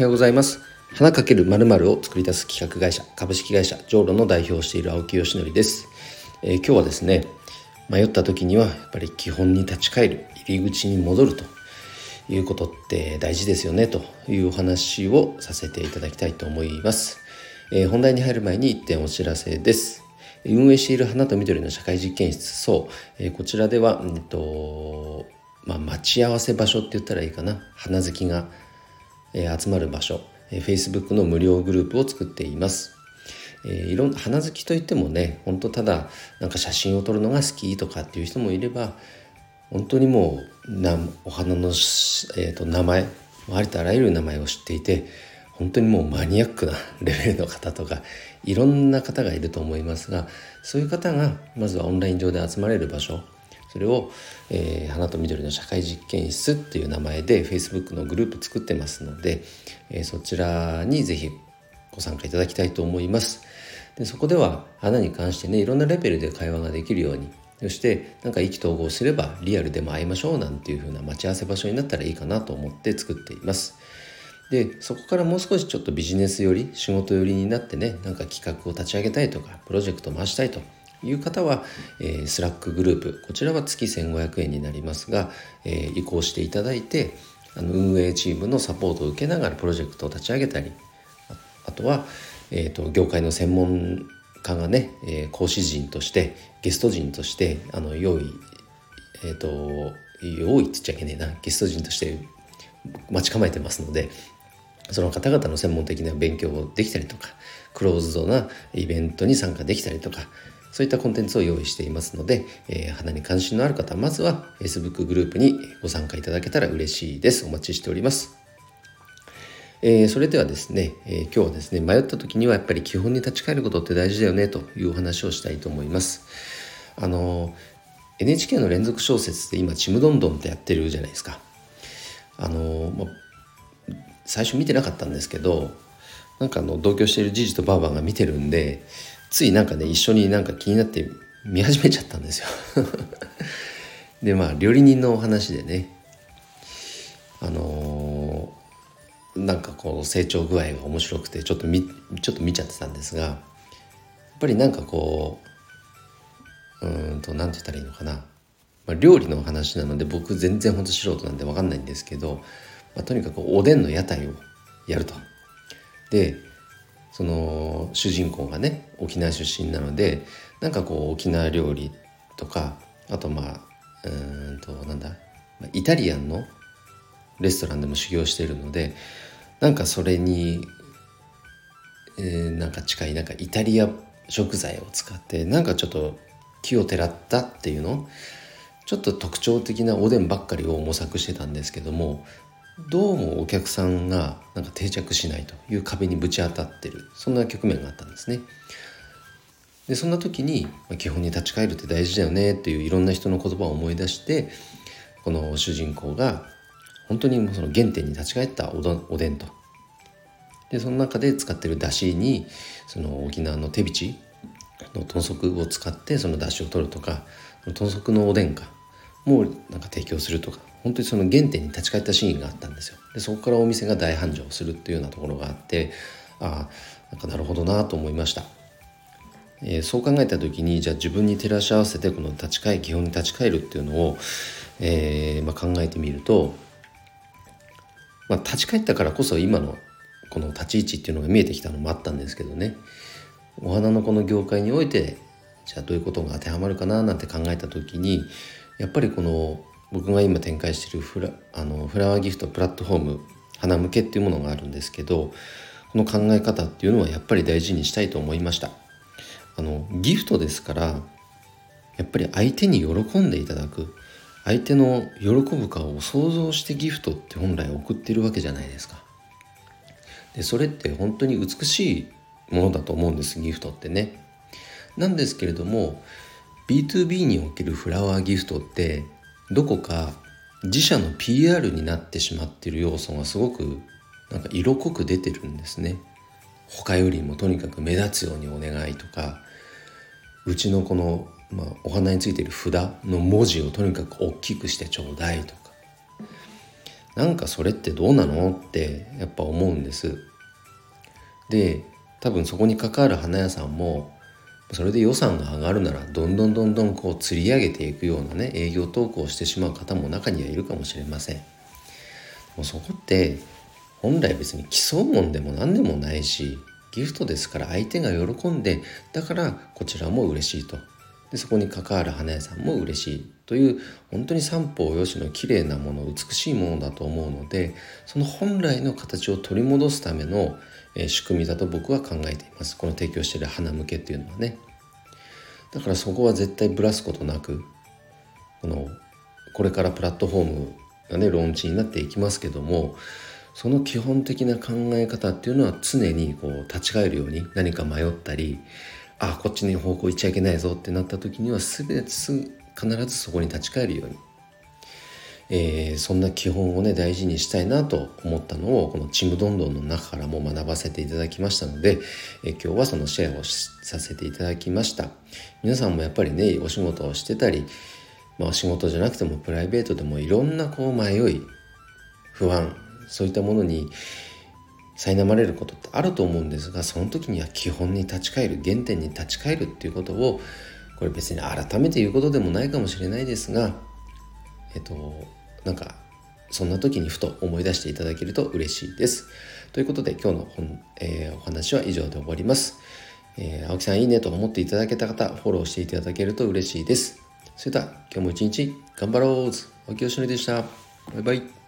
はようございます。花かける〇〇を作り出す企画会社株式会社ジョーロの代表をしている青木よしのりです、えー、今日はですね迷った時にはやっぱり基本に立ち返る入り口に戻るということって大事ですよねというお話をさせていただきたいと思います、えー、本題に入る前に1点お知らせです。運営している花と緑の社会実験室そう、えー、こちらでは、えっとまあ、待ち合わせ場所って言ったらいいかな。花好きがえ集まる場所、え Facebook の無料グループを作っています。え、いろんな花好きといってもね本当ただなんか写真を撮るのが好きとかっていう人もいれば本当にもうなお花の、えーと、名前ありとあらゆる名前を知っていて本当にもうマニアックなレベルの方とかいろんな方がいると思いますがそういう方がまずはオンライン上で集まれる場所それを、えー、花と緑の社会実験室っていう名前で Facebook のグループ作ってますので、えー、そちらにぜひご参加いただきたいと思います。でそこでは花に関してねいろんなレベルで会話ができるようにそしてなんか意気投合すればリアルでも会いましょうなんていう風な待ち合わせ場所になったらいいかなと思って作っています。でそこからもう少しちょっとビジネス寄り仕事寄りになってねなんか企画を立ち上げたいとかプロジェクト回したいという方は、えー、スラックグループこちらは月1500円になりますが、えー、移行していただいてあの運営チームのサポートを受けながらプロジェクトを立ち上げたりあとは、えーと、業界の専門家がね、えー、講師陣としてゲスト陣としてあの用意え、ー、と用意って言っちゃいけねえなゲスト陣として待ち構えてますのでその方々の専門的な勉強をできたりとかクローズドなイベントに参加できたりとかそういったコンテンツを用意していますので、えー、花に関心のある方まずは Facebook グループにご参加いただけたら嬉しいです。お待ちしております。えー、それではですね、えー、今日はですね、迷った時にはやっぱり基本に立ち返ることって大事だよねというお話をしたいと思います。あの、NHK の連続小説で今、ちむどんどんってやってるじゃないですか。あの、ま、最初見てなかったんですけど、なんかあの同居しているじじとばあばが見てるんでついなんかね一緒になんか気になって見始めちゃったんですよ でまあ料理人のお話でねあのー、なんかこう成長具合が面白くてちょっとみちょっと見ちゃってたんですがやっぱりなんかこううんと何て言ったらいいのかな、まあ、料理の話なので僕全然ほんと素人なんで分かんないんですけど、まあ、とにかくおでんの屋台をやると。でその主人公がね沖縄出身なのでなんかこう沖縄料理とかあとまあうんとなんだイタリアンのレストランでも修行しているのでなんかそれに、えー、なんか近いなんかイタリア食材を使ってなんかちょっと木をてらったっていうのちょっと特徴的なおでんばっかりを模索してたんですけどもどうもお客さんがなんか定着しないという壁にぶち当たってるそんな局面があったんですね。でそんな時に基本に立ち返るって大事だよねっていういろんな人の言葉を思い出してこの主人公が本当にその原点に立ち返ったおどおでんとでその中で使ってるだしにその沖縄の手びちの豚足を使ってそのだしを取るとか豚足のおでんかもなんか提供するとか本当にその原点に立ち返ったシーンがあったんですよ。でそこからお店が大繁盛するっていうようなところがあってああなんかなるほどなと思いました、えー、そう考えた時にじゃあ自分に照らし合わせてこの立ち返基本に立ち返るっていうのを、えーまあ、考えてみると、まあ、立ち返ったからこそ今のこの立ち位置っていうのが見えてきたのもあったんですけどね。お花のこの業界においてじゃあどういうことが当てはまるかななんて考えた時にやっぱりこの僕が今展開しているフラあのフラワーギフトプラットフォーム花向けっていうものがあるんですけどこの考え方っていうのはやっぱり大事にしたいと思いました。あのギフトですからやっぱり相手に喜んでいただく相手の喜ぶ顔を想像してギフトって本来送ってるわけじゃないですか。でそれって本当に美しいものだと思うんですギフトってね。なんですけれども B2B におけるフラワーギフトってどこか自社の PR になってしまっている要素がすごくなんか色濃く出てるんですね。他よりもとにかく目立つようにお願いとかうちのこの、まあ、お花についている札の文字をとにかく大きくしてちょうだいとかなんかそれってどうなのってやっぱ思うんですで多分そこに関わる花屋さんもそれで予算が上がるならどんどんどんどんこう釣り上げていくようなね営業投稿をしてしまう方も中にはいるかもしれません。もうそこって本来別に競うもんでも何でもないしギフトですから相手が喜んでだからこちらも嬉しいと。でそこに関わる花屋さんも嬉しい。という本当に三方よしの綺麗なもの美しいものだと思うのでその本来の形を取り戻すための、え仕組みだと僕は考えています。この提供している花向けっていうのはね。だからそこは絶対ぶらすことなくこのこれからプラットフォームがねローンチになっていきますけどもその基本的な考え方っていうのは常にこう立ち返るように何か迷ったりあこっちに方向行っちゃいけないぞってなった時には全てす必ずそこに立ち返るように、えー、そんな基本をね大事にしたいなと思ったのをこの「ちむどんどん」の中からも学ばせていただきましたので、えー、今日はそのシェアをさせていただきました。皆さんもやっぱりねお仕事をしてたり、まあ、仕事じゃなくてもプライベートでもいろんなこう迷い不安そういったものに苛まれることってあると思うんですがその時には基本に立ち返る原点に立ち返るっていうことをこれ別に改めて言うことでもないかもしれないですがえっとなんかそんな時にふと思い出していただけると嬉しいです。ということで今日の本、えー、お話は以上で終わります。えー、青木さんいいねと思っていただけた方フォローしていただけると嬉しいです。それでは今日も一日頑張ろう青木よしのりでした。バイバイ。